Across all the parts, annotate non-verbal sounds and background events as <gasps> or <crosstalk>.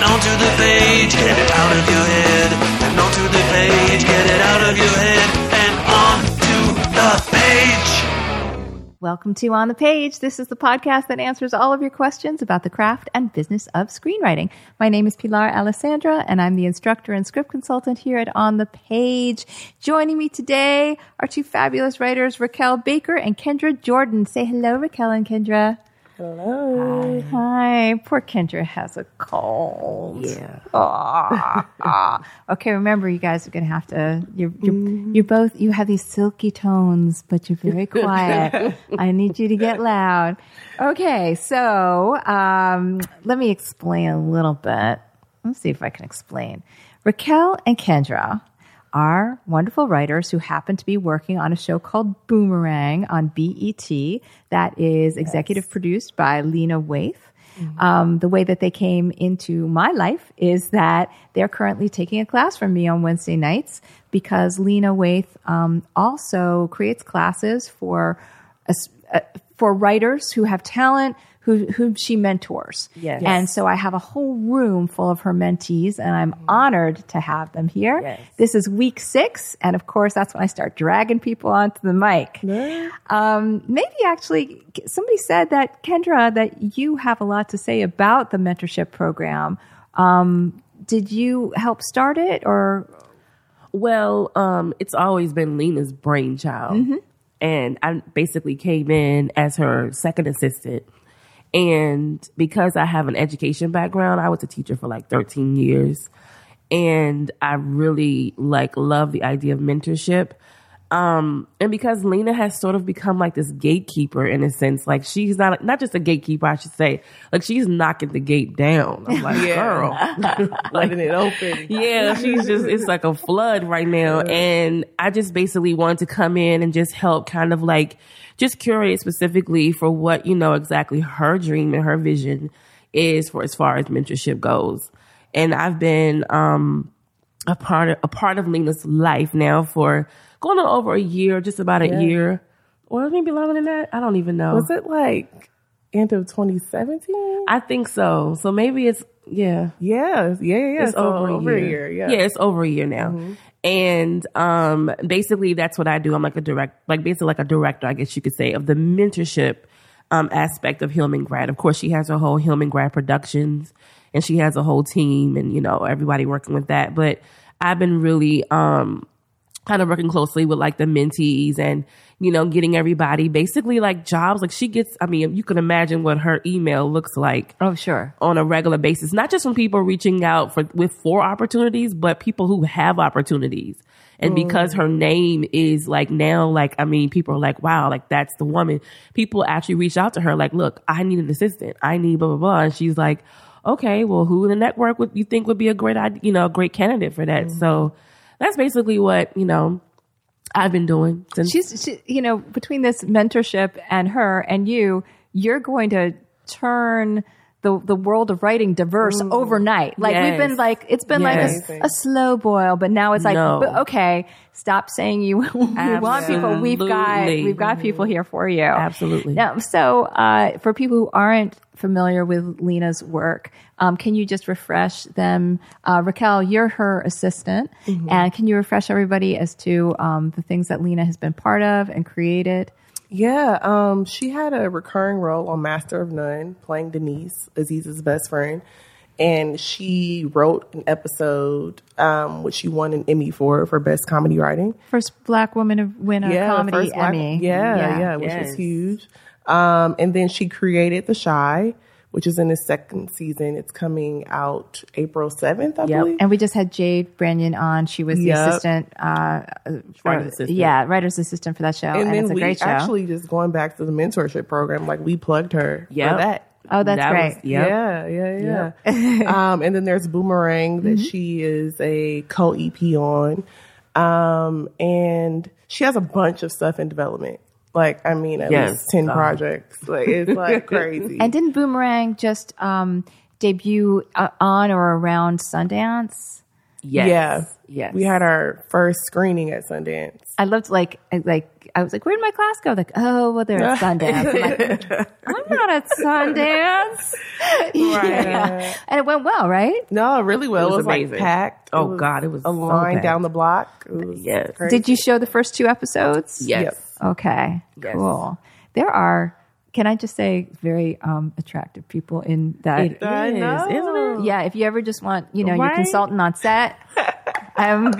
and onto the page. Get it out of your head and onto the page. Get it out of your head and onto the page. Welcome to On the Page. This is the podcast that answers all of your questions about the craft and business of screenwriting. My name is Pilar Alessandra, and I'm the instructor and script consultant here at On the Page. Joining me today are two fabulous writers, Racquel Baker and Kendra Jordan. Say hello, Racquel and Kendra. Hello. Hi. Poor Kendra has a cold. Yeah. Ah, ah. <laughs> Okay, remember, you guys are going to have to. You're, you're, you're both. You have these silky tones, but you're very <laughs> quiet. I need you to get loud. Okay, so um, let me explain a little bit. Let's see if I can explain. Raquel and Kendra are wonderful writers who happen to be working on a show called Boomerang on BET that is executive produced by Lena Waithe. Um, the way that they came into my life is that they're currently taking a class from me on Wednesday nights because Lena Waithe um, also creates classes for uh, for writers who have talent who whom she mentors. Yes. And so I have a whole room full of her mentees and I'm honored to have them here. Yes. This is week six. And of course, that's when I start dragging people onto the mic. Um, maybe actually somebody said that Kendra, that you have a lot to say about the mentorship program. Um, did you help start it or? Well, um, it's always been Lena's brainchild. And I basically came in as her second assistant. And because I have an education background, I was a teacher for like 13 years. And I really like love the idea of mentorship. Um, and because Lena has sort of become like this gatekeeper in a sense, like she's not not just a gatekeeper, I should say, like she's knocking the gate down. I'm like, girl, <laughs> letting it open. yeah, she's just it's like a flood right now. And I just basically wanted to come in and just help kind of like just curate specifically for what, you know, exactly her dream and her vision is for as far as mentorship goes. And I've been um a part of a part of Lena's life now for going on over a year, just about a Yeah. year. Or maybe longer than that. I don't even know. Was it like end of 2017? I think so. So maybe it's yeah. Yeah, yeah, yeah. It's So over, a, year. Yeah. yeah, it's over a year now. And um basically that's what I do. I'm like a direct like basically like a director, I guess you could say, of the mentorship um aspect of Hillman Grad. Of course she has her whole Hillman Grad Productions and she has a whole team and you know everybody working with that. But I've been really um kind of working closely with like the mentees and you know getting everybody basically like jobs like she gets i mean you can imagine what her email looks like Oh, sure. on a regular basis, not just from people reaching out for with for opportunities, but people who have opportunities. And mm. because her name is like now, like I mean, people are like, wow, like that's the woman. People actually reach out to her, like, look, I need an assistant. I need blah blah blah. And she's like, okay, well, who in the network would you think would be a great, you know, a great candidate for that? Mm. So that's basically what you know I've been doing since. She's, she, you know, between this mentorship and her and you, you're going to turn the the world of writing diverse overnight. Like we've been like it's been Yes. like a, a slow boil, but now it's like No. but okay, stop saying you, <laughs> you want people. We've got we've got people here for you. Absolutely. Now, so uh, for people who aren't familiar with Lena's work, um, can you just refresh them? Uh, Racquel, you're her assistant, and can you refresh everybody as to um, the things that Lena has been part of and created? Yeah, um, she had a recurring role on Master of None, playing Denise, Aziz's best friend. And she wrote an episode, um, which she won an Emmy for, for best comedy writing. First black woman to win a comedy first black- Emmy. Yeah, yeah, which Yes. was huge. Um, and then she created The Chi, which is in the second season. It's coming out April 7th, I believe. And we just had Jade Branyon on. She was the assistant, uh, Writer's assistant. yeah, writer's assistant for that show, and, and then it's a we great show. actually just going back to the mentorship program, like we plugged her Yep. for that. Oh, that's That great. was- yep. Yeah, yeah, yeah. <laughs> um, and then there's Boomerang that she is a co EP on. Um, and she has a bunch of stuff in development. Like, I mean, at Yes. least 10 Oh. projects. Like, it's like <laughs> crazy. And didn't Boomerang just um, debut uh, on or around Sundance? Yes. Yeah. Yes. We had our first screening at Sundance. I loved like I- like I was like, where did my class go? Like, oh, well, they're at <laughs> Sundance. I'm, like, <laughs> I'm not at Sundance. yeah. and it went well, right? No, really well. It It was was, amazing. like packed. Oh, God, it was a so line packed. down the block. It was Yes. crazy. Did you show the first two episodes? Yes. Yep. Okay. Yes. Cool. There are. Can I just say very um, attractive people in that? It is, isn't it? Yeah, if you ever just want, you know, your Right? consultant on set, <laughs> I'm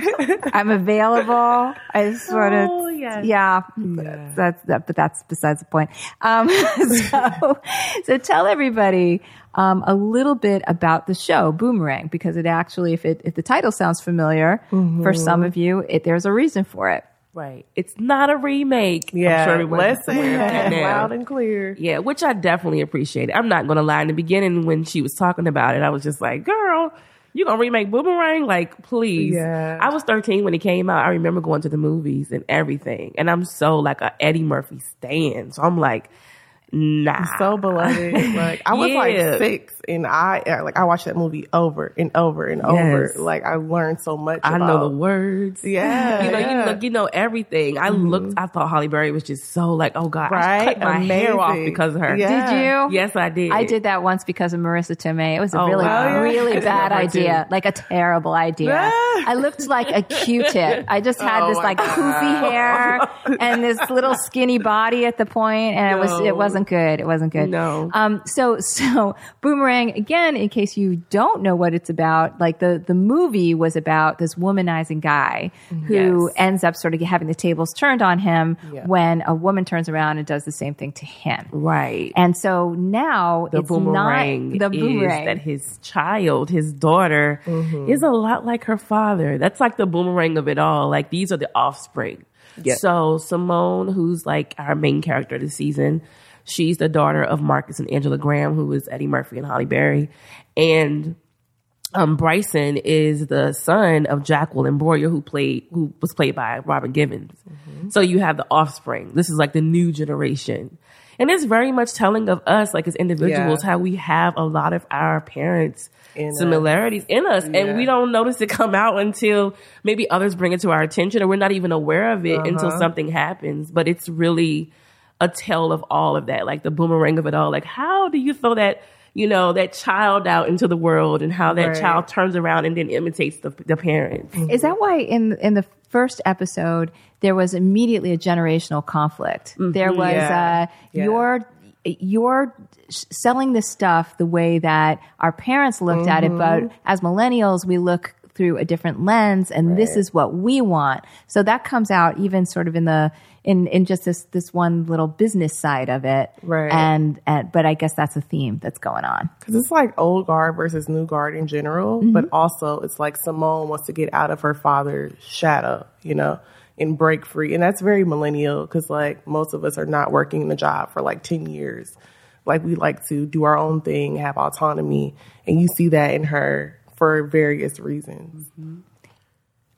I'm available. I sort of, Oh, yes. yeah, That's that, but that's besides the point. Um, <laughs> so, so tell everybody um, a little bit about the show Boomerang because it actually, if it if the title sounds familiar for some of you, it, there's a reason for it. Right. It's not a remake. Yeah. I'm sure everyone's let's aware of that that now. loud and clear. Yeah, which I definitely appreciate. I'm not gonna lie. In the beginning, when she was talking about it, I was just like, "Girl, you gonna remake Boomerang? Like, please." Yeah. I was 13 when it came out. I remember going to the movies and everything, and I'm so like a Eddie Murphy stan. So I'm like, nah. So beloved. Like I was Yeah. like six and I uh, like I watched that movie over and over and over. Like I learned so much. I know the words. Yeah. You know, yeah. you look, you know everything. I looked. I thought Halle Berry was just so like, oh god, I Right? cut my hair off because of her. Yeah. Did you? Yes, I did. I did that once because of Marisa Tomei. It was a Oh, really, wow. Oh, yeah. really bad love her too. idea, like a terrible idea. I looked like a Q-tip. I just had Oh this like poofy hair <laughs> and this little skinny body at the point, and it was it wasn't good. It wasn't good. No. Um. So <laughs> so Boomerang again. In case you don't know what it's about, like the the movie was about this womanizing guy who Yes. ends up sort of having the tables turned on him Yeah. when a woman turns around and does the same thing to him. right. And so now the it's boomerang not the boomerang. is that his child, his daughter, Mm-hmm. is a lot like her father. That's like the boomerang of it all. Like these are the offspring. Yeah. So Simone, who's like our main character this season, she's the daughter of Marcus and Angela Graham, who is Eddie Murphy and Halle Berry, and um, Bryson is the son of Jacqueline Boyer, who played who was played by Robin Givens. Mm-hmm. So you have the offspring. This is like the new generation, and it's very much telling of us, like as individuals, Yeah. how we have a lot of our parents' In us. similarities in us, Yeah. and we don't notice it come out until maybe others bring it to our attention, or we're not even aware of it until Uh-huh. something happens. But it's really a tale of all of that, like the boomerang of it all. Like, how do you throw that, you know, that child out into the world and how that Right. child turns around and then imitates the, the parents? Is that why in in the first episode there was immediately a generational conflict? There was Yeah. uh, Yeah. your you're selling this stuff the way that our parents looked at it, but as millennials we look through a different lens and this is what we want. So that comes out even sort of in the in in just this this one little business side of it. Right. And, and but I guess that's a theme that's going on. Because it's like old guard versus new guard in general, Mm-hmm. but also it's like Simone wants to get out of her father's shadow, you know, and break free. And that's very millennial because like most of us are not working in a job for like 10 years. Like we like to do our own thing, have autonomy. And you see that in her for various reasons.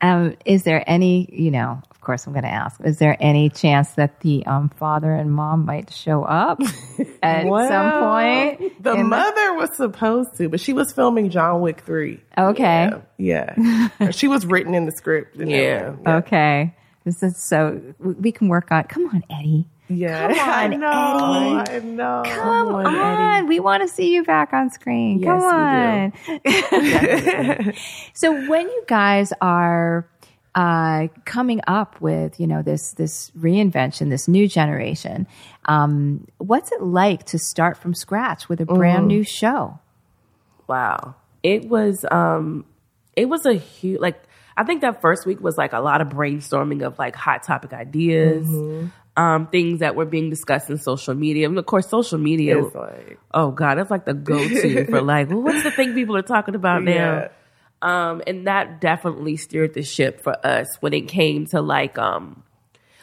Um, is there any, you know, of course I'm going to ask, is there any chance that the um, father and mom might show up <laughs> at some point? The in mother was supposed to, but she was filming John Wick 3. Okay. Yeah. yeah. <laughs> she was written in the script. and Yeah. everything. Okay. This is so, we can work on, come on, Eddie. Yeah. Come <laughs> I on, know. Eddie. I know. Come on, on. We want to see you back on screen. Yes, Come we on. so when you guys are uh, coming up with, you know, this this reinvention, this new generation, um, what's it like to start from scratch with a brand new show? Wow. It was um it was a huge like I think that first week was like a lot of brainstorming of like hot topic ideas, um, things that were being discussed in social media. And of course social media like, oh god, it's like the go to for like, well, what's the thing people are talking about <laughs> now? yeah. Um, and that definitely steered the ship for us when it came to like um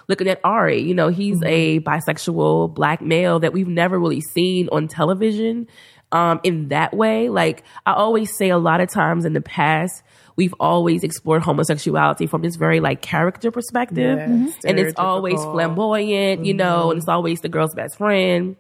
looking at Ari, you know, he's a bisexual black male that we've never really seen on television um, in that way. Like I always say a lot of times in the past, we've always explored homosexuality from this very like character perspective. Yeah, And it's always flamboyant, you know, and it's always the girl's best friend.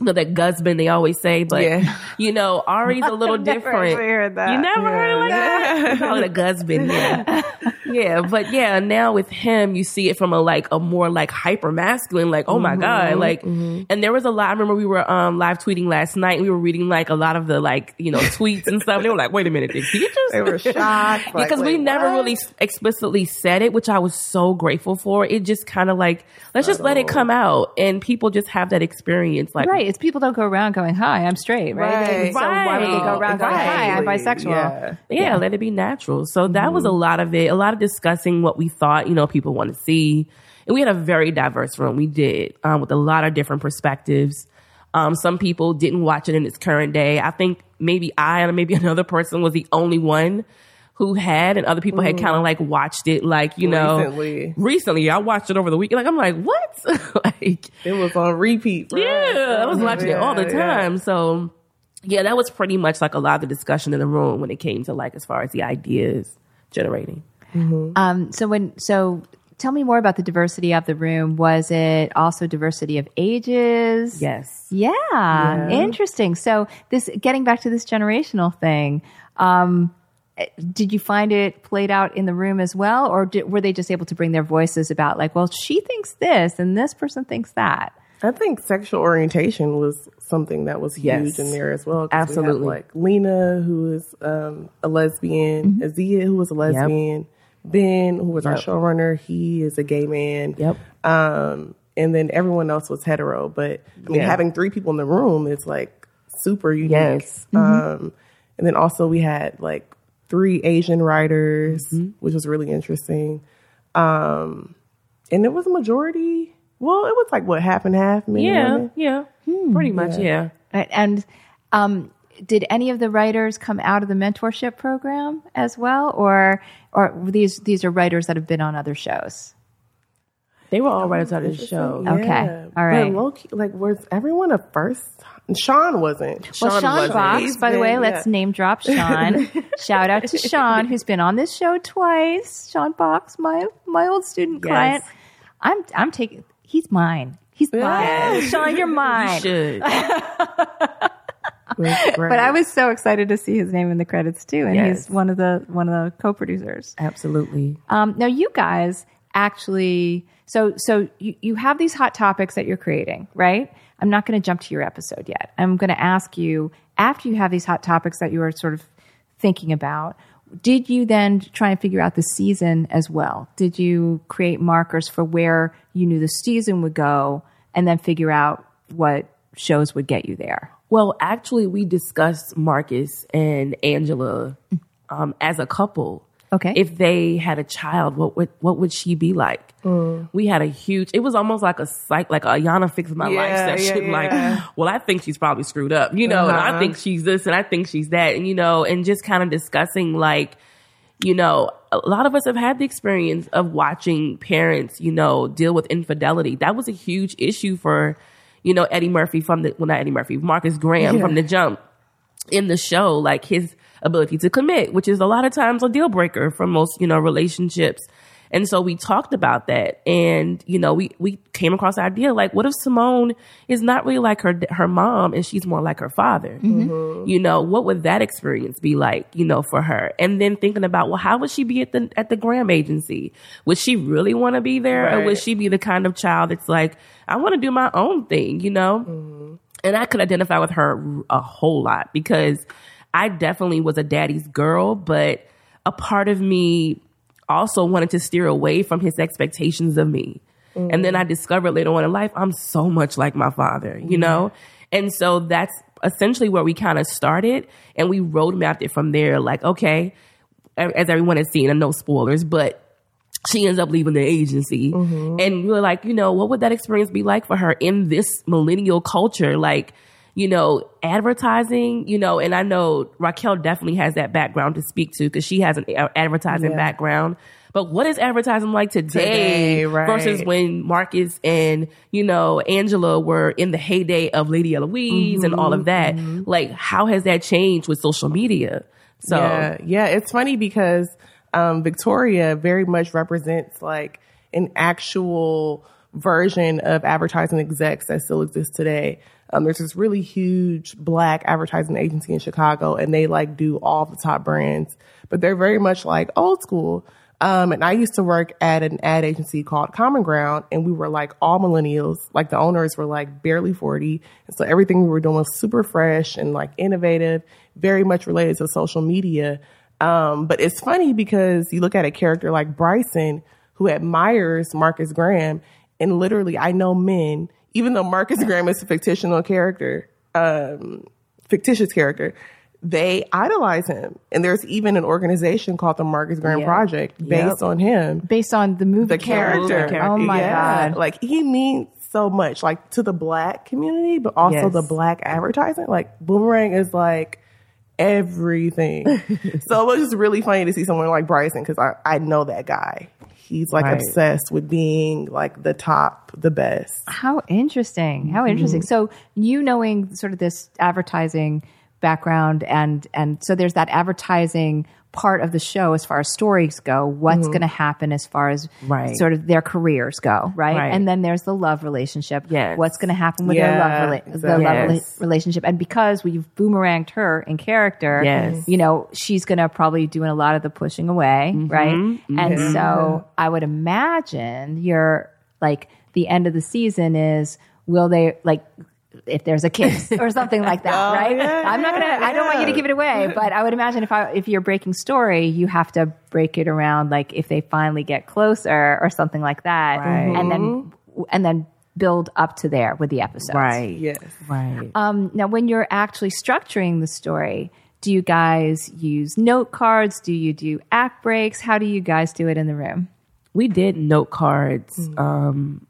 You know, that Gusbin they always say, but Yeah. you know, Ari's a little <laughs> different. heard that. You never heard like that? Call it a Gusbin, yeah. <laughs> yeah, but yeah, now with him, you see it from a like a more like hyper masculine, like, oh my Mm-hmm. God. Like and there was a lot I remember we were um live tweeting last night and we were reading like a lot of the like, you know, tweets and stuff. They were like, wait a minute, did he just They were shocked. <laughs> like, because we wait, never what? really explicitly said it, which I was so grateful for. It just kind of like let's just let it come out, and people just have that experience. Like, Right. It's people don't go around going, "Hi, I'm straight." Right. Right. So why would they go around going, "Hi, I'm bisexual"? Yeah. yeah, let it be natural. So that was a lot of it. A lot of discussing what we thought, you know, people want to see, and we had a very diverse room. We did um, with a lot of different perspectives. Um, some people didn't watch it in its current day. I think maybe I and maybe <laughs> another person was the only one who had, and other people had kind of like watched it, like you know, Recently. recently. I watched it over the weekend. Like I'm like, what? <laughs> like, It was on repeat. for us. yeah, I was watching it all the Yeah, yeah. time. So yeah, that was pretty much like a lot of the discussion in the room when it came to like as far as the ideas generating. Um, so when so tell me more about the diversity of the room. Was it also diversity of ages? Yes. Yeah, interesting. So this getting back to this generational thing, um, did you find it played out in the room as well, or did, were they just able to bring their voices about like, well, she thinks this and this person thinks that? I think sexual orientation was something that was huge Yes. in there as well. Absolutely. We like Lena, who is um, a lesbian, Mm-hmm. Azia, who was a lesbian, Ben, who was our showrunner, he is a gay man. Yep. Um, and then everyone else was hetero. But I mean, Yeah. having three people in the room is like super unique. Yes. Mm-hmm. Um, and then also we had like three Asian writers, Mm-hmm. which was really interesting. Um, and it was a majority. Well, it was like what half and half. Men and Yeah, women. yeah, pretty much. Yeah. Right. And um, did any of the writers come out of the mentorship program as well, or or these these are writers that have been on other shows? They were all right outside of the show. Okay. All right. But low key, like, was everyone a first? Sean wasn't. Well, Sean wasn't. Box, He's by the way, been- let's name drop Sean. <laughs> Shout out to Sean, who's been on this show twice. Sean Box, my my old student Yes. client. I'm I'm taking. He's mine. He's mine. <laughs> Sean, you're mine. Should. <laughs> But I was so excited to see his name in the credits too, and Yes. he's one of the one of the co-producers. Absolutely. Um, now, you guys actually, so so you, you have these hot topics that you're creating, right? I'm not going to jump to your episode yet. I'm going to ask you after you have these hot topics that you are sort of thinking about. Did you then try and figure out the season as well? Did you create markers for where you knew the season would go, and then figure out what shows would get you there? Well, actually, we discussed Marcus and Angela um, as a couple. Okay. If they had a child, what would what would she be like? We had a huge. It was almost like a psych, like a Iyanla fix my life Yeah, session. yeah, <laughs> Like, well, I think she's probably screwed up, you know, and I Uh-huh. think she's this, and I think she's that, and you know, and just kind of discussing like, you know, a lot of us have had the experience of watching parents, you know, deal with infidelity. That was a huge issue for, you know, Eddie Murphy from the well, not Eddie Murphy, Marcus Graham from the jump in the show, like his ability to commit, which is a lot of times a deal breaker for most, you know, relationships. And so we talked about that and, you know, we, we came across the idea like, what if Simone is not really like her, her mom and she's more like her father? Mm-hmm. Mm-hmm. You know, what would that experience be like, you know, for her? And then thinking about, well, how would she be at the, at the Graham agency? Would she really want to be there or would she be the kind of child that's like, I want to do my own thing, you know? Mm-hmm. And I could identify with her a whole lot because I definitely was a daddy's girl, but a part of me also wanted to steer away from his expectations of me. And then I mm. discovered later on in life, I'm so much like my father, you mm. know? And so that's essentially where we kind of started and we roadmapped it from there. Like, okay, as everyone has seen, and no spoilers, but she ends up leaving the agency. Mm-hmm. And we are like, you know, what would that experience be like for her in this millennial culture? Like, you know, advertising, you know, and I know Racquel definitely has that background to speak to because she has an advertising Yeah. background. But what is advertising like today, Today, right. versus when Marcus and, you know, Angela were in the heyday of Lady Eloise and all of that? Like, how has that changed with social media? So, Yeah, yeah. It's funny because um, Victoria very much represents like an actual version of advertising execs that still exists today. Um, there's this really huge black advertising agency in Chicago, and they like do all the top brands, but they're very much like old school. Um, and I used to work at an ad agency called Common Ground, and we were like all millennials. Like the owners were like barely 40. And so everything we were doing was super fresh and like innovative, very much related to social media. Um, but it's funny because you look at a character like Bryson, who admires Marcus Graham, and literally I know men, even though Marcus Graham is a fictional character, um, fictitious character, they idolize him. And there's even an organization called the Marcus Graham Yep. Project based Yep. on him. Based on the movie The character. character. Oh my Yeah. god! Like he means so much, like to the black community, but also Yes. the black advertising. Like Boomerang is like everything. <laughs> so it was just really funny to see someone like Bryson because I, I know that guy. He's like Right. obsessed with being like the top, the best. How interesting. How mm-hmm. interesting. So you knowing sort of this advertising background and and so there's that advertising part of the show as far as stories go, what's mm-hmm. going to happen as far as Right. sort of their careers go, right? Right. And then there's the love relationship. Yes. What's going to happen with Yeah, their love rela- the exactly. love rela- Yes. relationship and because we've boomeranged her in character, Yes. you know, she's going to probably doing a lot of the pushing away, mm-hmm. right? Mm-hmm. And so I would imagine you're like the end of the season is will they like if there's a kiss or something like that, <laughs> right? yeah, I'm not gonna. I don't want you to give it away, but I would imagine if I if you're breaking story, you have to break it around like if they finally get closer or something like that, Right. and then and then build up to there with the episodes, right. Yes. Right. um, now, when you're actually structuring the story, do you guys use note cards? Do you do act breaks? How do you guys do it in the room? we did note cards Mm. um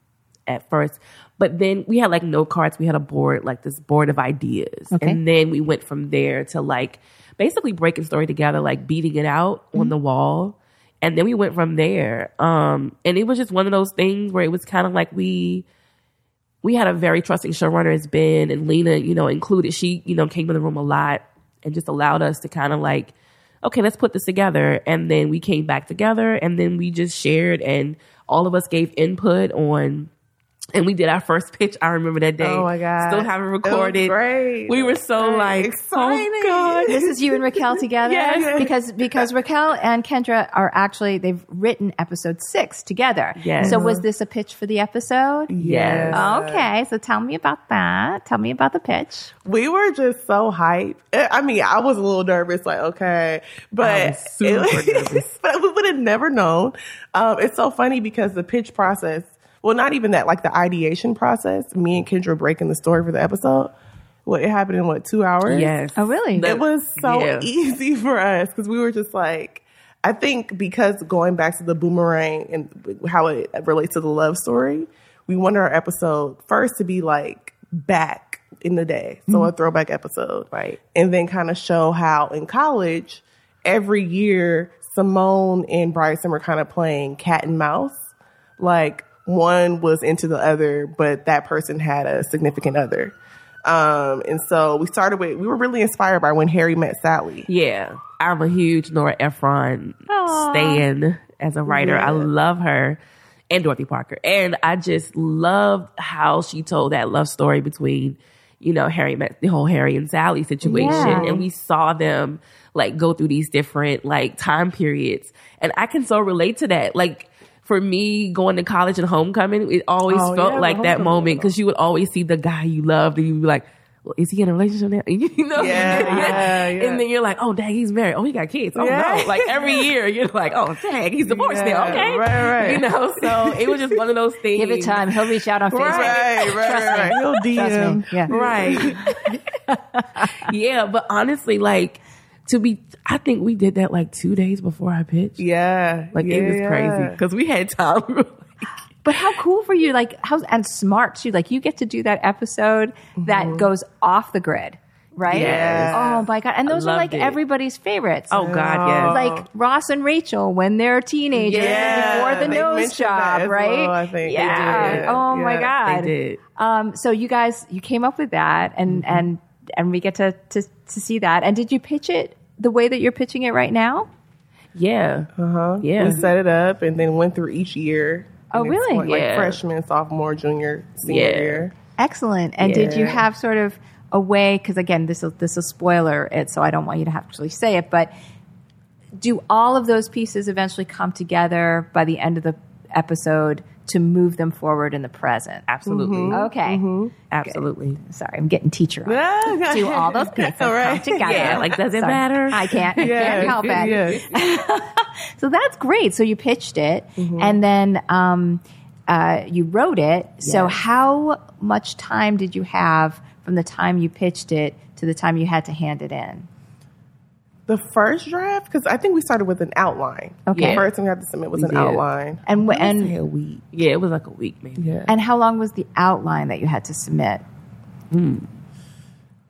at first but then we had like no cards we had a board like this board of ideas Okay. and then we went from there to like basically breaking story together like beating it out on Mm-hmm. the wall and then we went from there um and it was just one of those things where it was kind of like we we had a very trusting showrunner as Ben and Lena, you know, included. She, you know, came in the room a lot and just allowed us to kind of like, okay, let's put this together. And then we came back together and then we just shared and all of us gave input on and we did our first pitch. I remember that day. Oh my God. Still haven't It was recorded. great. We were so Right. like, Exciting. oh God. This is you and Racquel <laughs> together Yes. because because Racquel and Kendra are actually they've written episode six together. Yes. So was this a pitch for the episode? Yes. Okay, so tell me about that. Tell me about the pitch. we were just so hyped. I I mean, I was a little nervous, like, okay, but I was super it- nervous. <laughs> but we would have never known. Um, it's so funny because the pitch process, well, not even that, like the ideation process, me and Kendra breaking the story for the episode, what, it happened in what, two hours? Yes. Oh, really? It was so yeah. easy for us because we were just like, I think because going back to the boomerang and how it relates to the love story, we wanted our episode first to be like back in the day, so mm-hmm. a throwback episode, Right. And then kind of show how in college every year Simone and Bryson were kind of playing cat and mouse, like one was into the other, but that person had a significant other. Um, and so we started with, we were really inspired by when Harry met Sally. Yeah, I'm a huge Nora Ephron Aw. stan as a writer. I love her and Dorothy Parker, and I just loved how she told that love story between, you know, Harry met the whole Harry and Sally situation, Yeah. and we saw them like go through these different like time periods, and I can so relate to that, like. For me, going to college and homecoming, it always Oh, felt yeah, like that moment because you would always see the guy you loved, and you'd be like, well, "Is he in a relationship now?" <laughs> you know, Yeah, yeah, yeah. and then you're like, oh, dang, he's married. Oh, he got kids. Oh, Yeah. no. Like every <laughs> year, you're like, oh, dang, he's divorced Yeah, now. Okay. right, right. You know, so it was just one of those things. Give it time. He'll reach out on Facebook. Right, right, Trust right. me. He'll Trust DM. me. Yeah. Right. <laughs> yeah, but honestly, like, to be, I think we did that like two days before I pitched. Yeah. Like, yeah, it was yeah. crazy because we had time. But <laughs> but how cool for you, like how and smart too. Like you get to do that episode that goes off the grid, right? Yes. Oh my god! And those are like it. everybody's favorites. Oh God, yes. like Ross and Rachel when they're teenagers Yeah, before the they nose job, right? well, I think. They Yeah. did. Oh my god, they did. Um, so you guys, you came up with that, and Mm-hmm. and and we get to, to to see that. And did you pitch it the way that you're pitching it right now? Yeah. Uh-huh. Yeah. We set it up and then went through each year. Oh, and really? explained, Like Yeah. freshman, sophomore, junior, senior Yeah. year. Excellent. And did you have sort of a way? Because again, this is this is spoiler it, so I don't want you to have to actually say it. But do all of those pieces eventually come together by the end of the episode to move them forward in the present? Absolutely. Mm-hmm. Okay. Absolutely. Sorry, I'm getting teacher. on. Do <laughs> all those pieces come together? Yeah, like, does it matter? I can't. can't Yes, help it. yes. <laughs> So that's great. So you pitched it, Mm-hmm. and then um, uh, you wrote it. So how much time did you have from the time you pitched it to the time you had to hand it in? The first draft, because I think we started with an outline. Okay. The first thing we had to submit was We an did. outline. And wh- and a week. Yeah, it was like a week maybe. Yeah. and how long was the outline that you had to submit? Hmm.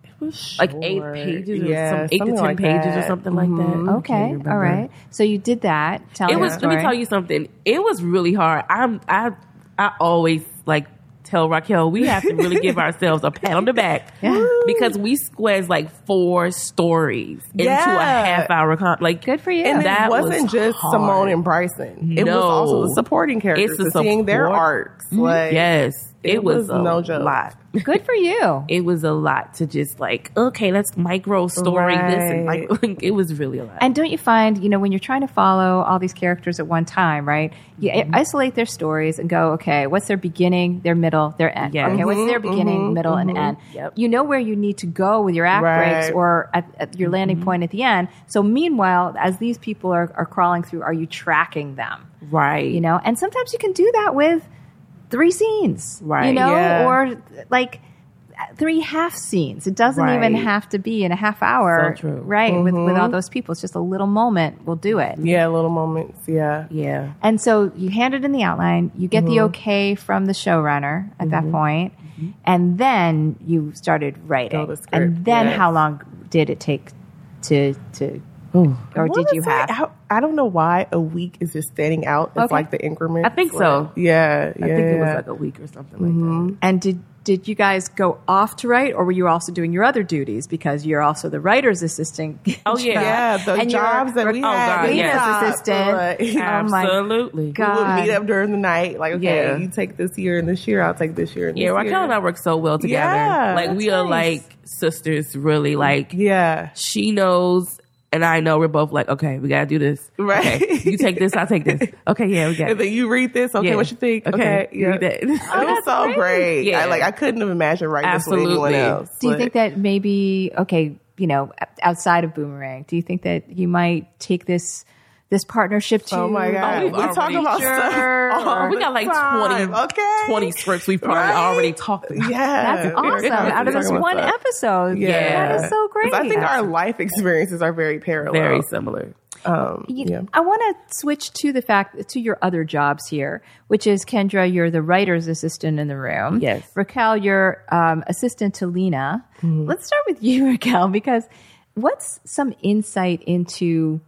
It was Like eight Sure. pages or Yeah, some eight to ten like pages or that. something like that. Mm-hmm. Okay, all right. So you did that. Tell It me was. the Let me tell you something. It was really hard. I'm. I. I always like tell Racquel we have to really give <laughs> ourselves a pat on the back Yeah. because we squeezed like four stories into a half hour. Con- like Good for you. And That it wasn't was just hard. Simone and Bryson. It was also the supporting characters. It's the seeing their arcs. Mm-hmm. Like, yes, it, it was, was a no joke. lot. <laughs> Good for you. <laughs> It was a lot to just like okay, let's micro story this and Right. <laughs> like it was really a lot. And don't you find, you know, when you're trying to follow all these characters at one time, right? You Mm-hmm. isolate their stories and go, okay, what's their beginning, their middle, their end? Yeah. Okay, what's their Mm-hmm, beginning, middle, and end? Yep. You know where you need to go with your act breaks or at, at your landing Mm-hmm. point at the end. So meanwhile, as these people are, are crawling through, are you tracking them? right, You know, and sometimes you can do that with three scenes, Right. You know, Yeah. or like three half scenes. It doesn't even have to be in a half hour, So true. right? With with all mm-hmm. those people, it's just a little moment We'll do it. Yeah, little moments. Yeah. yeah. And so you hand it in the outline, you get Mm-hmm. the okay from the showrunner at that mm-hmm. point, mm-hmm. and then you started writing. the and then yes. how long did it take to to or did you say- have? I, I don't know why a week is just standing out It's Okay. like the increment. I think so. Yeah, I think it was like a week or something like mm-hmm. that. And did did you guys go off to write, or were you also doing your other duties because you're also the writer's assistant? <laughs> Oh, yeah. yeah, the And jobs that oh, we oh, had. God, we yes. assistant. <laughs> like, Oh Absolutely. God. we would meet up during the night. Like, okay, Yeah. you take this year and this year, I'll take this year and Yeah, this Racquel year. and I work so well together. Yeah, like we that's are nice. like sisters, really. Like Yeah, she knows and I know we're both like, okay, we gotta do this. Right. Okay, you take this, I'll take this. Okay, yeah, we got and then you read this. Okay, Yeah. what you think? Okay, Okay, yeah. read that. <laughs> it was so great. great. Yeah. I, like I couldn't have imagined writing this with anyone else. Do you but- think that maybe okay, you know, outside of Boomerang, do you think that you might take this this partnership to? Oh my god, we've we're talking already- about stuff. Sure. we got like time, 20, okay, 20 scripts we've probably Right? already talked about. Yeah, That's awesome. Out of this one stuff. episode, Yeah, that is so great. I think our life experiences are very parallel. Very similar. um, You- yeah. I want to switch to the fact to your other jobs here, which is Kendra, you're the writer's assistant in the room. Yes. Racquel, you're um, assistant to Lena. Mm-hmm. Let's start with <laughs> you, Racquel, because what's some insight into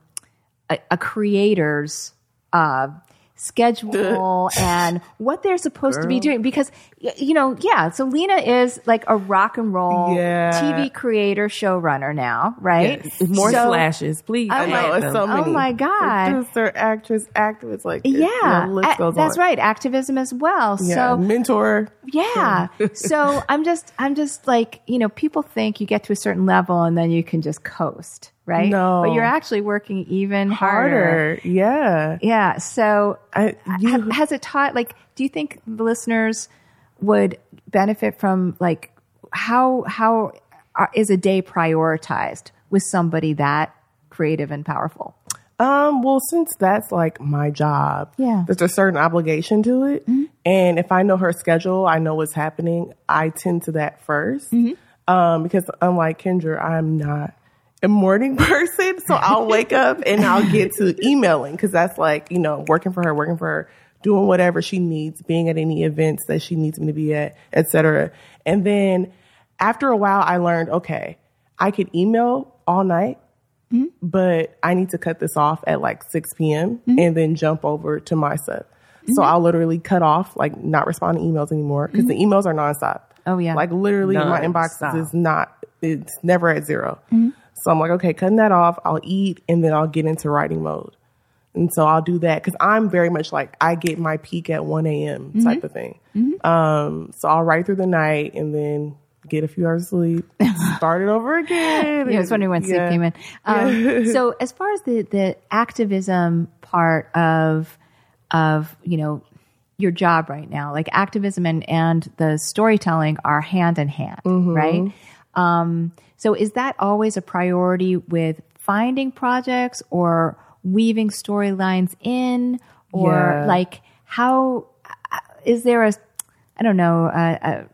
a, a creator's uh, schedule <laughs> and what they're supposed to be doing? Because you know, yeah. So Lena is like a rock and roll Yeah. TV creator, showrunner now, right? More So- slashes, please. I I know it's them. so Oh my God. producer, actress, activist, like Yeah, the list a- goes that's on. right. Activism as well. Yeah, So mentor. yeah. <laughs> so I'm just, I'm just like, you know, people think you get to a certain level and then you can just coast, right? No. but you're actually working even harder. Harder, yeah. Yeah. So I, you, ha- has it taught? Like, do you think the listeners would benefit from like how how are, is a day prioritized with somebody that creative and powerful? Um, well, since that's like my job, Yeah. Mm-hmm. there's a certain obligation to it. And if I know her schedule, I know what's happening, I tend to that 1st Mm-hmm. Um, because unlike Kendra, I'm not a morning <laughs> person. So I'll wake up and I'll get to emailing because that's like, you know, working for her, working for her doing whatever she needs, being at any events that she needs me to be at, etc. And then after a while, I learned, okay, I could email all night, mm-hmm. but I need to cut this off at like 6 p.m. Mm-hmm. and then jump over to my stuff. So mm-hmm. I'll literally cut off, like not respond to emails anymore because the emails are nonstop. Oh, yeah. Like literally my inbox Nonstop. is not, it's never at 0 So I'm like, okay, cutting that off. I'll eat and then I'll get into writing mode. And so I'll do that because I'm very much like I get my peak at 1 a.m. type of thing. Um, so I'll write through the night and then get a few hours of sleep, and <laughs> start it over again. Yeah, I was wondering when sleep came in. Um, so, as far as the the activism part of of you know your job right now, like activism and and the storytelling are hand in hand, right? Um, so, is that always a priority with finding projects or weaving storylines in, or Yeah. like how is there a I don't know a, a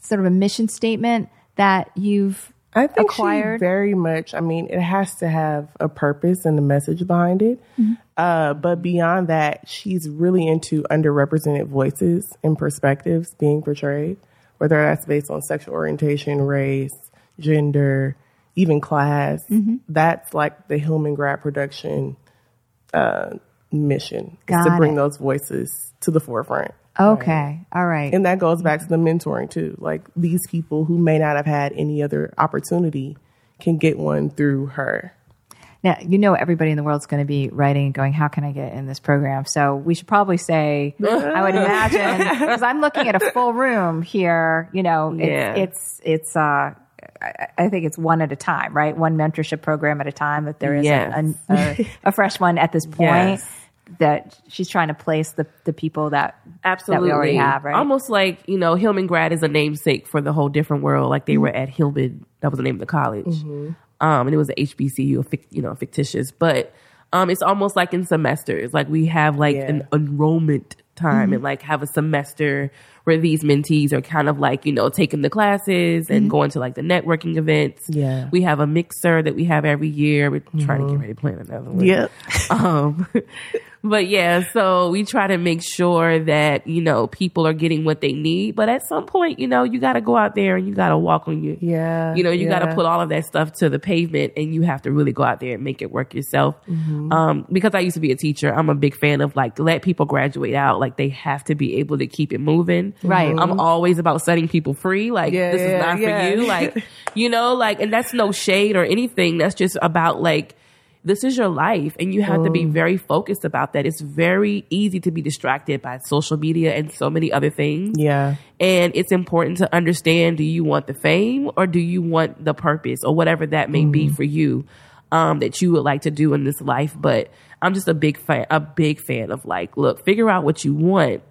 sort of a mission statement that you've I think acquired? she very much. I mean, it has to have a purpose and a message behind it. Mm-hmm. Uh, but beyond that, she's really into underrepresented voices and perspectives being portrayed, whether that's based on sexual orientation, race, gender, even class. Mm-hmm. That's like the Hillman Grad production uh, mission is to bring it. those voices to the forefront. Okay. All right. And that goes back to the mentoring too. Like these people who may not have had any other opportunity can get one through her. now, you know, everybody in the world's going to be writing and going, how can I get in this program? So we should probably say, <laughs> I would imagine, because I'm looking at a full room here, you know, it's, Yeah. it's, it's, uh, I, think it's one at a time, right? One mentorship program at a time. That there is Yes. a, a, <laughs> a fresh one at this point. Yes. That she's trying to place the the people that Absolutely. that we already have, right? Almost like, you know, Hillman Grad is a namesake for the whole different world. Like they Mm-hmm. were at Hillman, that was the name of the college. Um, and it was a HBCU, you know, fictitious. But um, it's almost like in semesters. Like we have like Yeah. an enrollment time Mm-hmm. and like have a semester these mentees are kind of like, you know, taking the classes and going to like the networking events. Yeah. We have a mixer that we have every year. We're trying to get ready to plan another one. <laughs> Um, <laughs> but yeah, so we try to make sure that, you know, people are getting what they need. But at some point, you know, you got to go out there and you got to walk on your, Yeah, you know, you got to put all of that stuff to the pavement and you have to really go out there and make it work yourself. Mm-hmm. Um, because I used to be a teacher, I'm a big fan of like, let people graduate out. Like they have to be able to keep it moving. Right. I'm always about setting people free. Like Yeah, this yeah, is not yeah. for you. Like, <laughs> you know, like, and that's no shade or anything. That's just about like, this is your life and you have to Mm. be very focused about that. It's very easy to be distracted by social media and so many other things. Yeah. And it's important to understand do you want the fame or do you want the purpose or whatever that may be for you um, that you would like to do in this life. But I'm just a big fan, a big fan of like, look, figure out what you want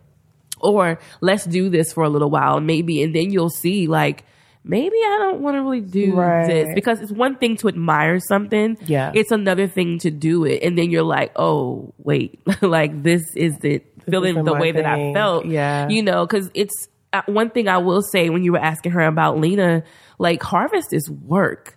or let's do this for a little while maybe and then you'll see like maybe i don't want to really do Right. this because it's one thing to admire something Yeah. it's another thing to do it and then you're like oh wait <laughs> like this is the feeling isn't the way that i felt Yeah. you know because it's uh, one thing i will say when you were asking her about lena like harvest is work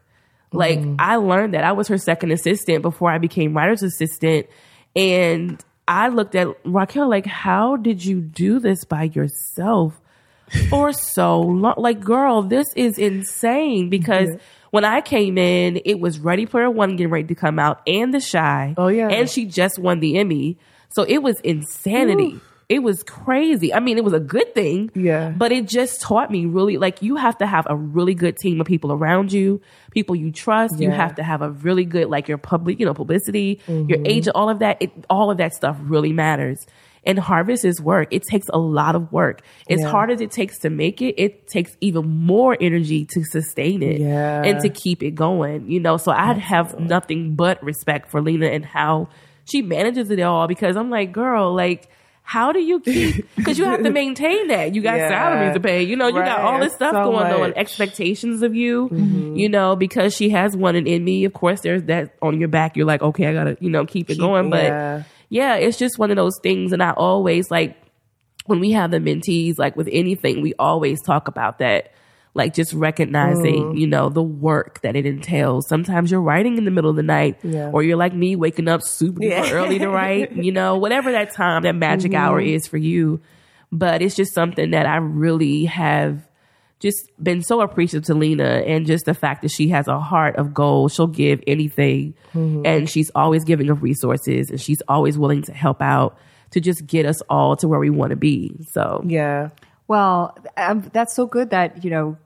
like Mm-hmm. I learned that I was her second assistant before I became writer's assistant. And I looked at Racquel like, how did you do this by yourself for <laughs> so long? Like, girl, this is insane because when I came in, it was Ready Player One getting ready to come out and The Chi. Oh, yeah. And she just won the Emmy. So it was insanity. It was crazy. I mean, it was a good thing. Yeah. But it just taught me really like you have to have a really good team of people around you, people you trust. You have to have a really good like your public, you know, publicity, Mm-hmm. your agent, all of that. It, all of that stuff really matters. And harvest is work. It takes a lot of work. As Yeah. hard as it takes to make it, it takes even more energy to sustain it Yeah. and to keep it going. You know, so I have nothing but respect for Lena and how she manages it all because I'm like, girl, like, how do you keep? Because you have to <laughs> maintain that. You got Yeah. salaries to pay. You know, you got all this stuff So going on, much. Mm-hmm. expectations of you. You know, because she has one in, in me. Of course, there's that on your back. You're like, okay, I gotta, you know, keep it going. But yeah. yeah, it's just one of those things. And I always like when we have the mentees, like with anything, we always talk about that. Like just recognizing, mm. you know, the work that it entails. Sometimes you're writing in the middle of the night, Yeah. or you're like me, waking up super Yeah. early to write. You know, whatever that time, that magic hour mm-hmm. is for you. But it's just something that I really have just been so appreciative to Lena and just the fact that she has a heart of gold. She'll give anything mm-hmm. and she's always giving of resources and she's always willing to help out to just get us all to where we want to be. So Yeah. Well, um, that's so good that you know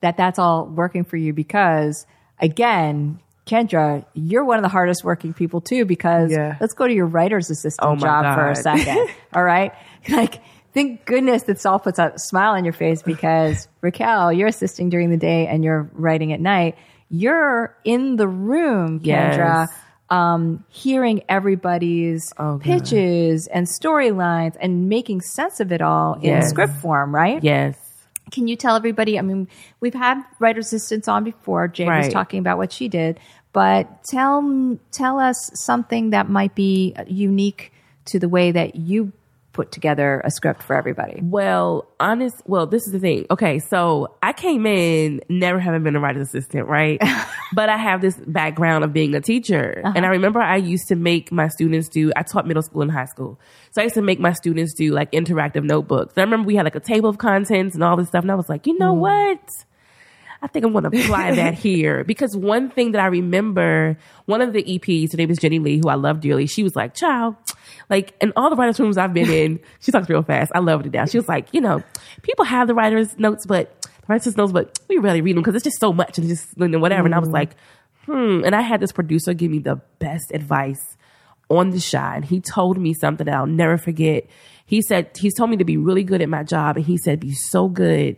that that's all working for you because again, Kendra, you're one of the hardest working people too. Because Yeah. let's go to your writer's assistant Oh job for a second. <laughs> all right, like thank goodness this all puts a smile on your face because <laughs> Racquel, you're assisting during the day and you're writing at night. You're in the room, Kendra. Yes. Um, hearing everybody's Oh, pitches and storylines and making sense of it all in script form, right? yes. Can you tell everybody? I mean, we've had writer assistants on before. Jay was talking about what she did, but tell tell us something that might be unique to the way that you put together a script for everybody. Well, honest. Well, this is the thing. Okay, so I came in never having been a writer's assistant, right? <laughs> but I have this background of being a teacher, uh-huh. and I remember I used to make my students do. I taught middle school and high school, so I used to make my students do like interactive notebooks. And I remember we had like a table of contents and all this stuff, and I was like, you know mm. what? I think I'm going <laughs> to apply that here because one thing that I remember, one of the EPs, her name is Jenny Lee, who I love dearly. She was like, "Child, like in all the writers' rooms I've been in, <laughs> she talks real fast. I love it down. She was like, you know, people have the writers' notes, but the writers' notes, but we rarely read them because it's just so much and just know, whatever. And I was like, hmm. And I had this producer give me the best advice on the shot. And he told me something that I'll never forget. He said, he's told me to be really good at my job. And he said, be so good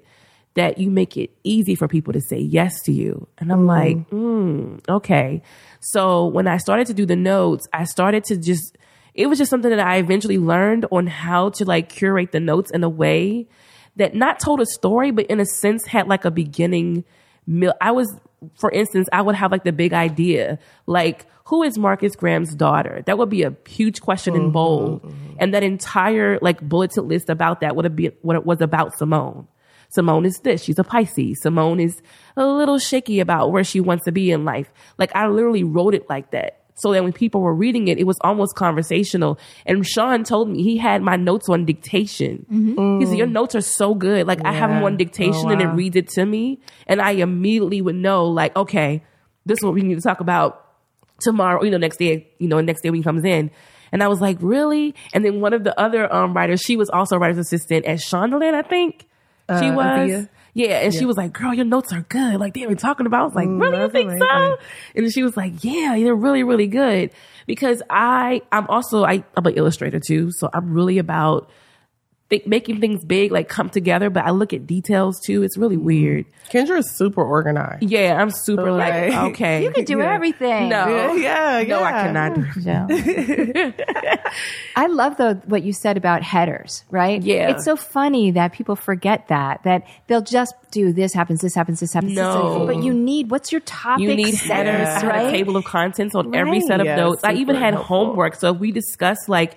that you make it easy for people to say yes to you. And I'm like, mm, okay. So when I started to do the notes, I started to just, it was just something that I eventually learned on how to like curate the notes in a way that not told a story, but in a sense had like a beginning. Mil- I was, for instance, I would have like the big idea, like, who is Marcus Graham's daughter? That would be a huge question in mm-hmm, bold. Mm-hmm. And that entire like bulleted list about that would have been what it was about Simone. Simone is this. She's a Pisces. Simone is a little shaky about where she wants to be in life. Like I literally wrote it like that. So that when people were reading it, it was almost conversational. And Sean told me he had my notes on dictation. He said, Your notes are so good. Like I have them on dictation Oh, and it reads it to me. And I immediately would know, like, okay, this is what we need to talk about tomorrow, you know, next day, you know, next day when he comes in. And I was like, really? And then one of the other um, writers, she was also a writer's assistant at Shondaland, I think. She Uh, was. Avia? Yeah, and she was like, "Girl, your notes are good. Like they were talking about." I was like, "Really? You mm, that's think so?" And she was like, "Yeah, they're really, really good." Because I, I'm also, I, I'm an illustrator too, so I'm really about think, making things big, like come together. But I look at details too. It's really mm-hmm. weird. Kendra is super organized. Yeah, I'm super like, Right. okay, You can do Yeah. everything. no, Yeah, <laughs> yeah, no, I cannot do. Yeah. I love though what you said about headers, right? Yeah. It's so funny that people forget that that they'll just do this happens, this happens, this happens. No. happens. but you need what's your topic? You need headers. I had a right? table of contents on every set of Yeah, notes. I even had helpful. homework. So if we discussed like,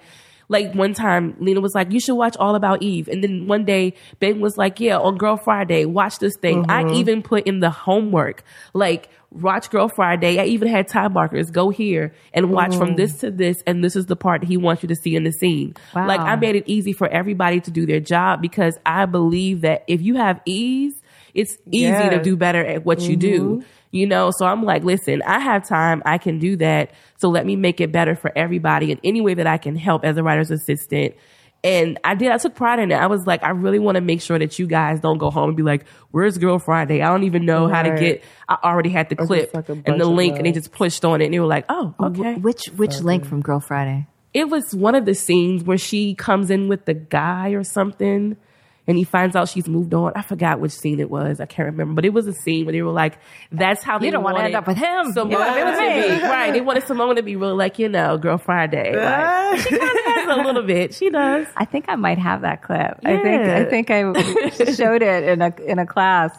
like one time, Lena was like, "You should watch All About Eve," and then one day Ben was like, "Yeah, on Girl Friday, watch this thing." Mm-hmm. I even put in the homework, like watch Girl Friday. I even had time markers. Go here and watch from this to this, and this is the part he wants you to see in the scene. Wow. Like I made it easy for everybody to do their job because I believe that if you have ease, it's easy Yeah. to do better at what you do. You know, so I'm like, listen, I have time. I can do that. So let me make it better for everybody in any way that I can help as a writer's assistant. And I did. I took pride in it. I was like, I really want to make sure that you guys don't go home and be like, "Where's Girl Friday?" I don't even know how to get. I already had the Or clip like and the link, and they just pushed on it, and they were like, "Oh, okay." Which which link from Girl Friday? It was one of the scenes where she comes in with the guy or something, and he finds out she's moved on. I forgot which scene it was. I can't remember, but it was a scene where they were like, "That's how they don't wanna end up with him. Simone You wanna be me. right. They wanted Simone to be real, like you know, Girl Friday. Like, she kind of has a little bit. She does. I think I might have that clip. I think I think I <laughs> showed it in a in a class.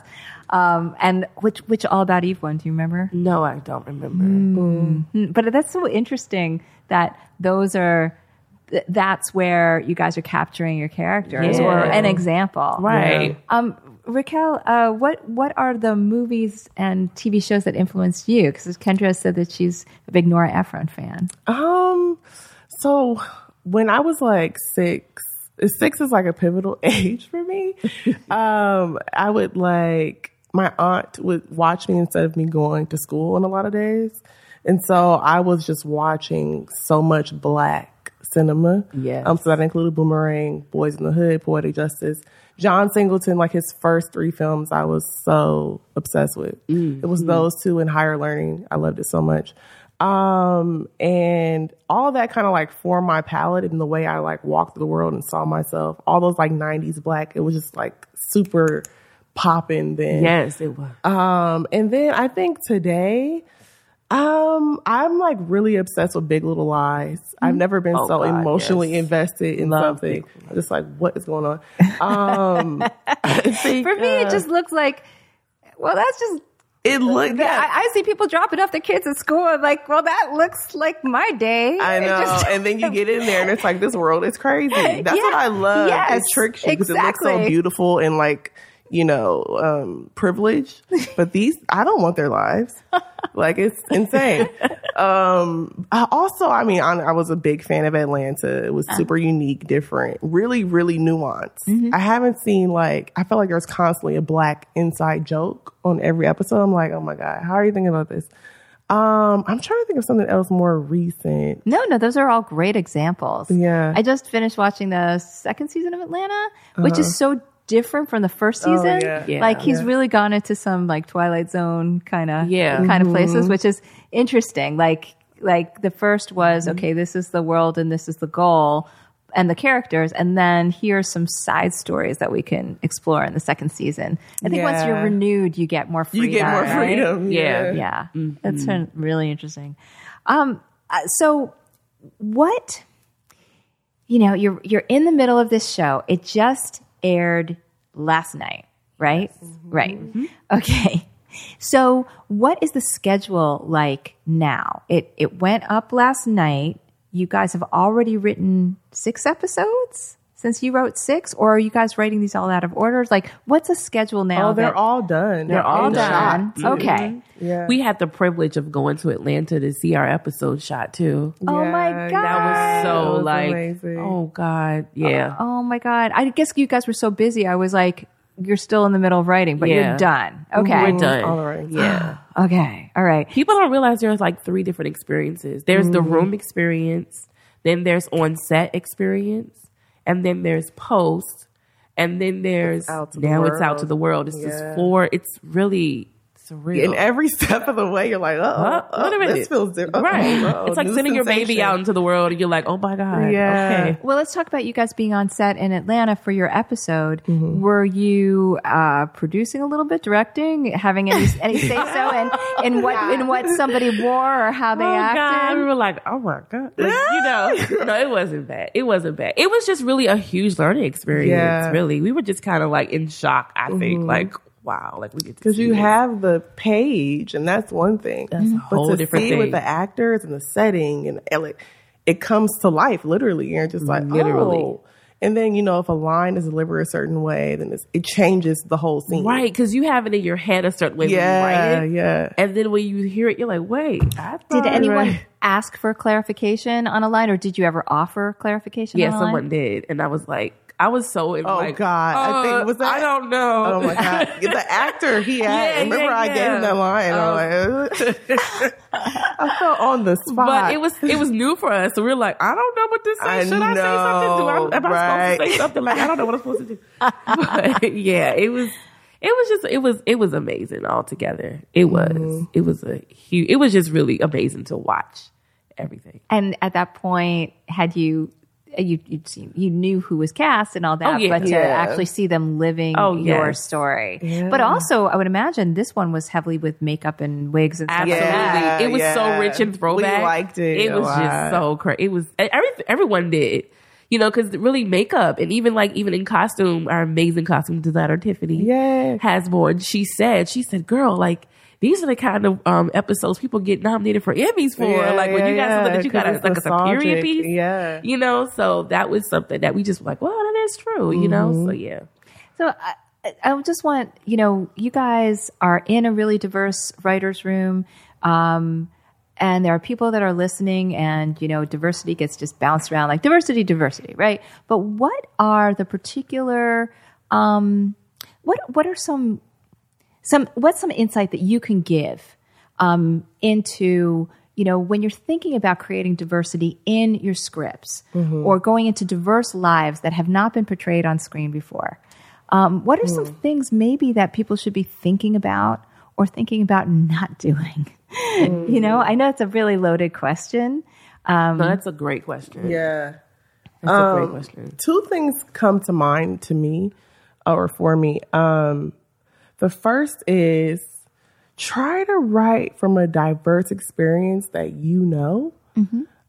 Um, and which which All About Eve one? Do you remember? No, I don't remember. Mm, But that's so interesting that those are th- that's where you guys are capturing your characters or an example. Right. Um, Racquel, uh, what what are the movies and TV shows that influenced you? Because Kendra said that she's a big Nora Ephron fan. Um, so when I was like six, six is like a pivotal <laughs> age for me. um, I would like my aunt would watch me instead of me going to school on a lot of days, and so I was just watching so much black cinema. Yeah. Um, so that included Boomerang, Boyz n the Hood, Poetic Justice. John Singleton, like his first three films, I was so obsessed with. It was those two and Higher Learning. I loved it so much. Um, and all that kind of like formed my palette and the way I like walked through the world and saw myself. All those like '90s black, it was just like super popping then. Yes, it was. Um, and then I think today, um, I'm like really obsessed with Big Little Lies. I've never been Oh, so God, emotionally yes. invested in Love something. I'm just like, what is going on? Um, <laughs> <laughs> think, For me, it uh, just looks like, well, that's just. it looked. I, I see people dropping off their kids at school. I'm like, well, that looks like my day. I know. just- and then you get in there and it's like, this world is crazy. <laughs> That's what I love. Yes, it tricks you because it looks so beautiful and like, you know, um, privileged. But these, I don't want their lives. like it's insane. Um, I also, I mean, I, I was a big fan of Atlanta. It was super unique, different, really, really nuanced. I haven't seen like, I felt like there's constantly a black inside joke on every episode. I'm like, oh my God, how are you thinking about this? Um, I'm trying to think of something else more recent. No, no, those are all great examples. Yeah. I just finished watching the second season of Atlanta, which is so different from the first. Oh, season. yeah. Yeah. Like he's Yeah. really gone into some like Twilight Zone kind of Yeah. kind of places, Mm-hmm. which is interesting. Like like the first was Mm-hmm. okay, this is the world and this is the goal and the characters, and then here's some side stories that we can explore in the second season. I think once you're renewed, you get more freedom. You get more right? freedom. Yeah. Yeah, that's uh, really interesting. Um, uh, so what? You know, you're you're in the middle of this show. It just aired last night, right? Mm-hmm. Right. Mm-hmm. <laughs> Okay. So, what is the schedule like now? It it went up last night. You guys have already written six episodes since you wrote six, or are you guys writing these all out of order? Like, what's a schedule now? Oh, they're that- all done. they're all done. shot. Mm-hmm. Okay. Mm-hmm. Yeah. We had the privilege of going to Atlanta to see our episode shot too. Oh my God. That was so That was like, amazing. oh god, yeah. Oh, oh my god! I guess you guys were so busy. I was like, you're still in the middle of writing, but Yeah. you're done. Mm-hmm. Okay. We're done. All right. Yeah. <gasps> Okay. All right. People don't realize there's like three different experiences. There's the room experience, then there's on set experience, and then there's post, and then there's out to the now it's out to the world. It's Yeah. just four. It's really surreal. In every <laughs> step of the way, you're like, oh, Huh? oh, Wait a minute. this feels different. right. Oh, it's like new sending your baby out into the world, and you're like, oh my god. Yeah. Okay. Well, let's talk about you guys being on set in Atlanta for your episode. Mm-hmm. Were you uh, producing a little bit, directing, having any <laughs> any say so in, in what in what somebody wore or how they oh God, acted? we were like, oh my god, like, you know, <laughs> no, it wasn't bad. It wasn't bad. It was just really a huge learning experience. Yeah. Really, we were just kind of like in shock. I think, like, wow, like we get to Because you this. have the page, and that's one thing. That's a but whole to different see thing. with the actors and the setting, and and, like, it comes to life literally. You're just like, Literally. oh. And then you know, if a line is delivered a certain way, then it's, it changes the whole scene. right because you have it in your head a certain way when you Yeah. write it, Yeah. and then when you hear it, you're like, wait, I Did anyone right. ask for clarification on a line, or did you ever offer clarification? Yeah, on a line? someone did, and I was like, I was so in Oh, like, God. I think- uh, was that- I don't know. Oh my god! <laughs> the actor he had. Yeah, remember, yeah, I gave him that line. I'm like, <laughs> I felt on the <laughs> spot. But it was it was new for us, so we are like, I don't know what to say. I Should I say something? Do I, am I supposed to say something? Like I don't know what I'm supposed to do. but yeah, it was it was just it was it was amazing altogether. It was Mm-hmm. it was a huge. It was just really amazing to watch everything. And at that point, had you you you'd seen, you knew who was cast and all that, Oh, yeah. but to Yeah. actually see them living Oh, your yes. story. Yeah. But also, I would imagine this one was heavily with makeup and wigs and stuff Absolutely, like it was yeah. so rich and throwback. We liked it It a was lot. just so crazy. It was every everyone did. You know, because really makeup and even like even in costume, our amazing costume designer Tiffany Yeah. Hasbourne, she said, she said, "Girl, like these are the kind of um, episodes people get nominated for Emmys for. Yeah, like when you yeah, got something that you got it's like it's a period piece, Yeah. You know, so that was something that we just were like, well, that is true. You know, Mm-hmm. so yeah. So, uh, I just want, you know, you guys are in a really diverse writer's room. Um, and there are people that are listening and, you know, diversity gets just bounced around like diversity, diversity, right? But what are the particular, um, what, what are some, some, what's some insight that you can give, um, into, you know, when you're thinking about creating diversity in your scripts or going into diverse lives that have not been portrayed on screen before, um, what are some things maybe that people should be thinking about or thinking about not <laughs> doing? you know, I know it's a really loaded question. No, that's a great question. Yeah. That's a great question. Two things come to mind to me or for me. Um, the first is try to write from a diverse experience that you know.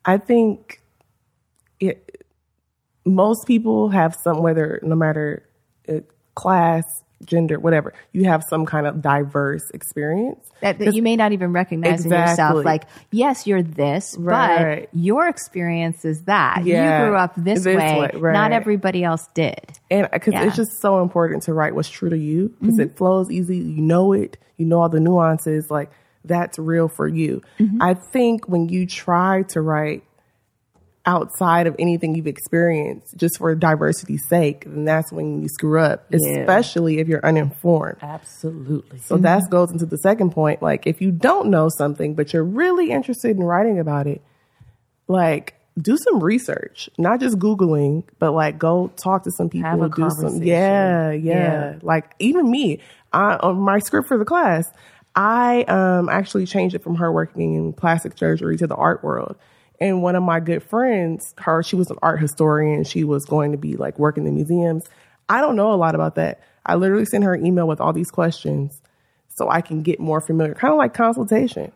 I think it, most people have some, whether no matter uh, class, gender, whatever, you have some kind of diverse experience. that, that you may not even recognize in yourself. Like, yes, you're this, Right. but your experience is that. Yeah, you grew up this, this way. way, right. Not everybody else did. And uh, because Yeah. it's just so important to write what's true to you because it mm-hmm. flows easy. You know it. You know all the nuances. Like that's real for you. Mm-hmm. I think when you try to write outside of anything you've experienced just for diversity's sake, then that's when you screw up, especially if you're uninformed. Absolutely. So that goes into the second point. Like, if you don't know something, but you're really interested in writing about it, like, do some research, not just Googling, but like go talk to some people. Have a do some, conversation. yeah, yeah, Yeah. Like, even me, I, on my script for the class, I um, actually changed it from her working in plastic surgery to the art world. And one of my good friends, her, she was an art historian. She was going to be like working in museums. I don't know a lot about that. I literally sent her an email with all these questions so I can get more familiar, kind of like consultation.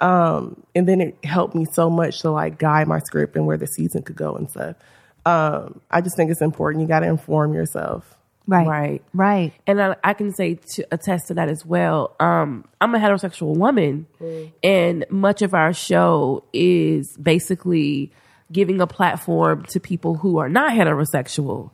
Um, and then it helped me so much to like guide my script and where the season could go and stuff. Um, I just think it's important. You got to inform yourself. Right. Right. Right. and I, I can say to attest to that as well. Um, I'm a heterosexual woman, and much of our show is basically giving a platform to people who are not heterosexual.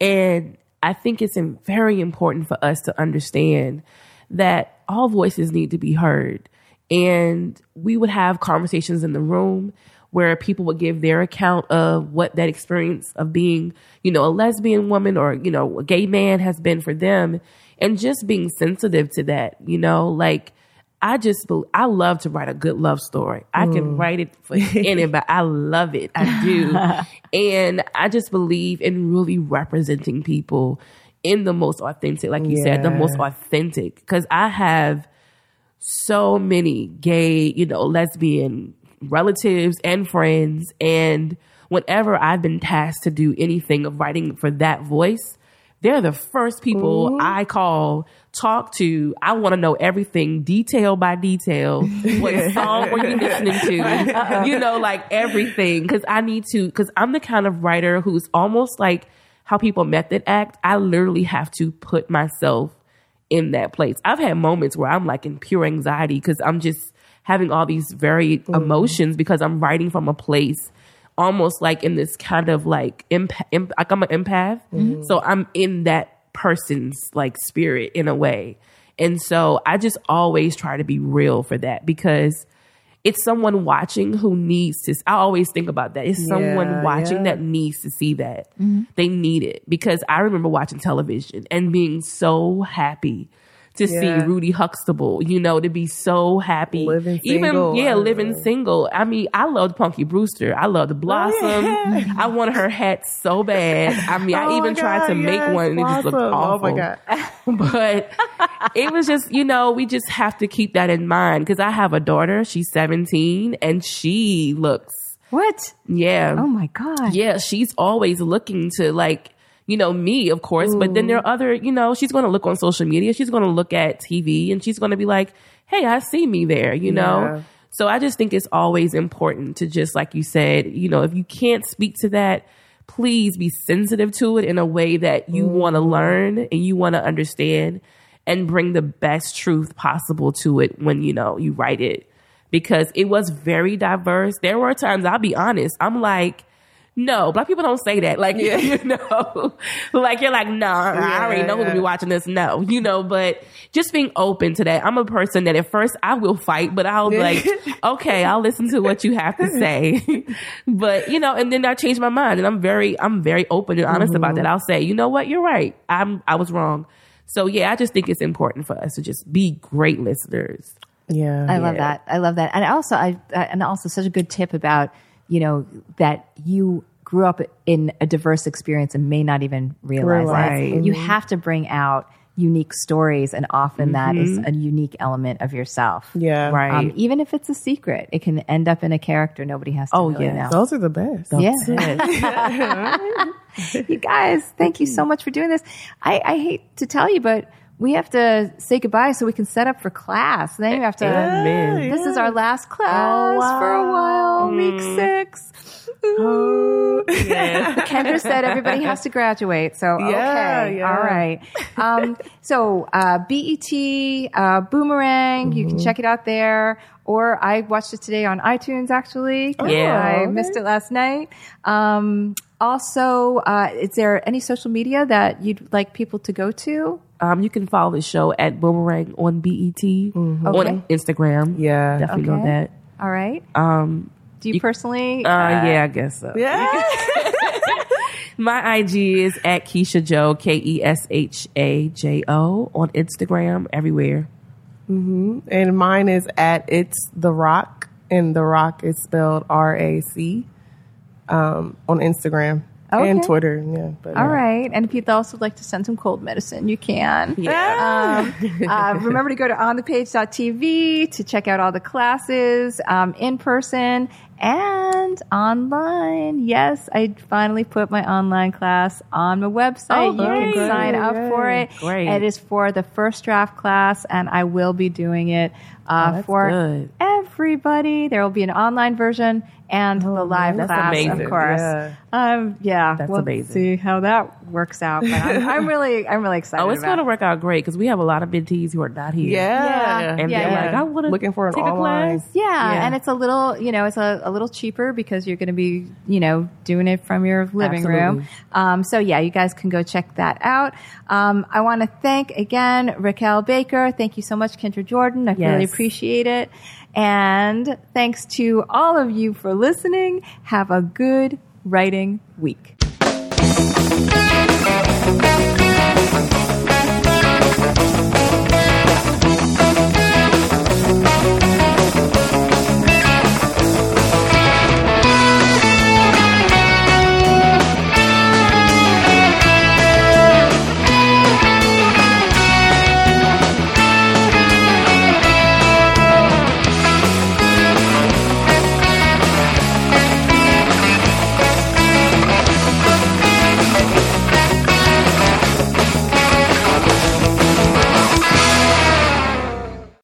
And I think it's very important for us to understand that all voices need to be heard. And we would have conversations in the room where people would give their account of what that experience of being, you know, a lesbian woman or, you know, a gay man has been for them. And just being sensitive to that, you know, like I just, I love to write a good love story. I can mm. write it for <laughs> anybody. I love it. I do. <laughs> and I just believe in really representing people in the most authentic, like you said, the most authentic. Cause I have so many gay, you know, lesbian relatives and friends. And whenever I've been tasked to do anything of writing for that voice, they're the first people I call, talk to. I want to know everything, detail by detail. What <laughs> song were you listening to? Uh-uh. You know, like everything. Cause I need to, cause I'm the kind of writer who's almost like how people method act. I literally have to put myself in that place. I've had moments where I'm like in pure anxiety because I'm just having all these very mm-hmm. emotions because I'm writing from a place almost like in this kind of like empath, imp, like I'm an empath. Mm-hmm. So I'm in that person's like spirit in a way. And so I just always try to be real for that because it's someone watching who needs to. I always think about that. It's someone watching yeah. that needs to see that. Mm-hmm. They need it because I remember watching television and being so happy to Yeah. see Rudy Huxtable, you know, to be so happy. Living Even, single. yeah, I living know. single. I mean, I loved Punky Brewster. I loved oh, Blossom. yeah. I wanted her hat so bad. I mean, I <laughs> Oh even my tried to God, make yes, one and it just looked awful Oh my God. <laughs> but it was just you know we just have to keep that in mind because i have a daughter she's 17 and she looks What? yeah Oh my God. yeah she's always looking to like you know me of course but then there mm. are other you know she's going to look on social media. She's going to look at tv and she's going to be like hey i see me there you know? Yeah. so i just think it's always important to just like you said you know if you can't speak to that please be sensitive to it in a way that you mm-hmm. want to learn and you want to understand and bring the best truth possible to it when you know you write it. Because it was very diverse. There were times i'll be honest i'm like No, black people don't say that. Like, <laughs> you know, like you're like, nah, I already know who's gonna be watching this. No, you know, but just being open to that. I'm a person that at first I will fight, but I'll be like, okay, I'll listen to what you have to <laughs> say. <laughs> but, you know, and then I change my mind and I'm very, I'm very open and honest about mm-hmm. that. I'll say, you know what? You're right. I'm, I was wrong. So yeah, I just think it's important for us to just be great listeners. Yeah. I love that. I love that. And also, I and also such a good tip about you know that you grew up in a diverse experience and may not even realize Right. that. You have to bring out unique stories, and often that is Mm-hmm. a unique element of yourself. Yeah. Right. Um, even if it's a secret, it can end up in a character nobody has to Oh, really yes. know. Those are the best. Yeah. <laughs> <laughs> you guys, thank you so much for doing this. I, I hate to tell you, but we have to say goodbye so we can set up for class. Then you have to. Amen. This is our last class for a while, week six. <gasps> <laughs> Ooh. Kendra <laughs> said everybody has to graduate. So, Yeah, okay. yeah. All right. Um, so, uh, BET, uh, Boomerang, you can check it out there. Or I watched it today on iTunes, actually. 'cause Yeah. I okay. missed it last night. Um, also, uh, is there any social media that you'd like people to go to? Um, you can follow the show at Boomerang on BET Okay. on Instagram. Yeah. Definitely know Okay. that. All right. Um, Do you, personally? uh, yeah, I guess so. Yeah. <laughs> My IG is at Keisha Joe, K E S H A J O on Instagram, everywhere. Mm-hmm. and mine is at It's The Rock, and The Rock is spelled R A C um, on Instagram and Twitter. Yeah. But, All uh, right. And if you'd also like to send some cold medicine, you can. Yeah. Um, <laughs> uh, remember to go to onthepage.tv to check out all the classes um, in person and online. Yes, I finally put my online class on my website. Oh, you can great. sign up for it. Great. It is for the first draft class, and I will be doing it uh, Oh, that's for good. Everybody. There will be an online version and the live that's class, amazing. of course. Yeah. Um, yeah, That's we'll amazing. See how that works out. But I'm, I'm really, I'm really excited. Oh, it's going to work out great because we have a lot of mentees who are not here. Yeah. yeah. And Yeah, they're yeah. like, I want to Looking for an take a online. class. Yeah, Yeah. and it's a little, you know, it's a, a little cheaper because you're going to be, you know, doing it from your living room. Um, so yeah, you guys can go check that out. Um, I want to thank again Racquel Baker. Thank you so much, Kendra Jordan. I really appreciate it. And thanks to all of you for listening. Have a good writing week.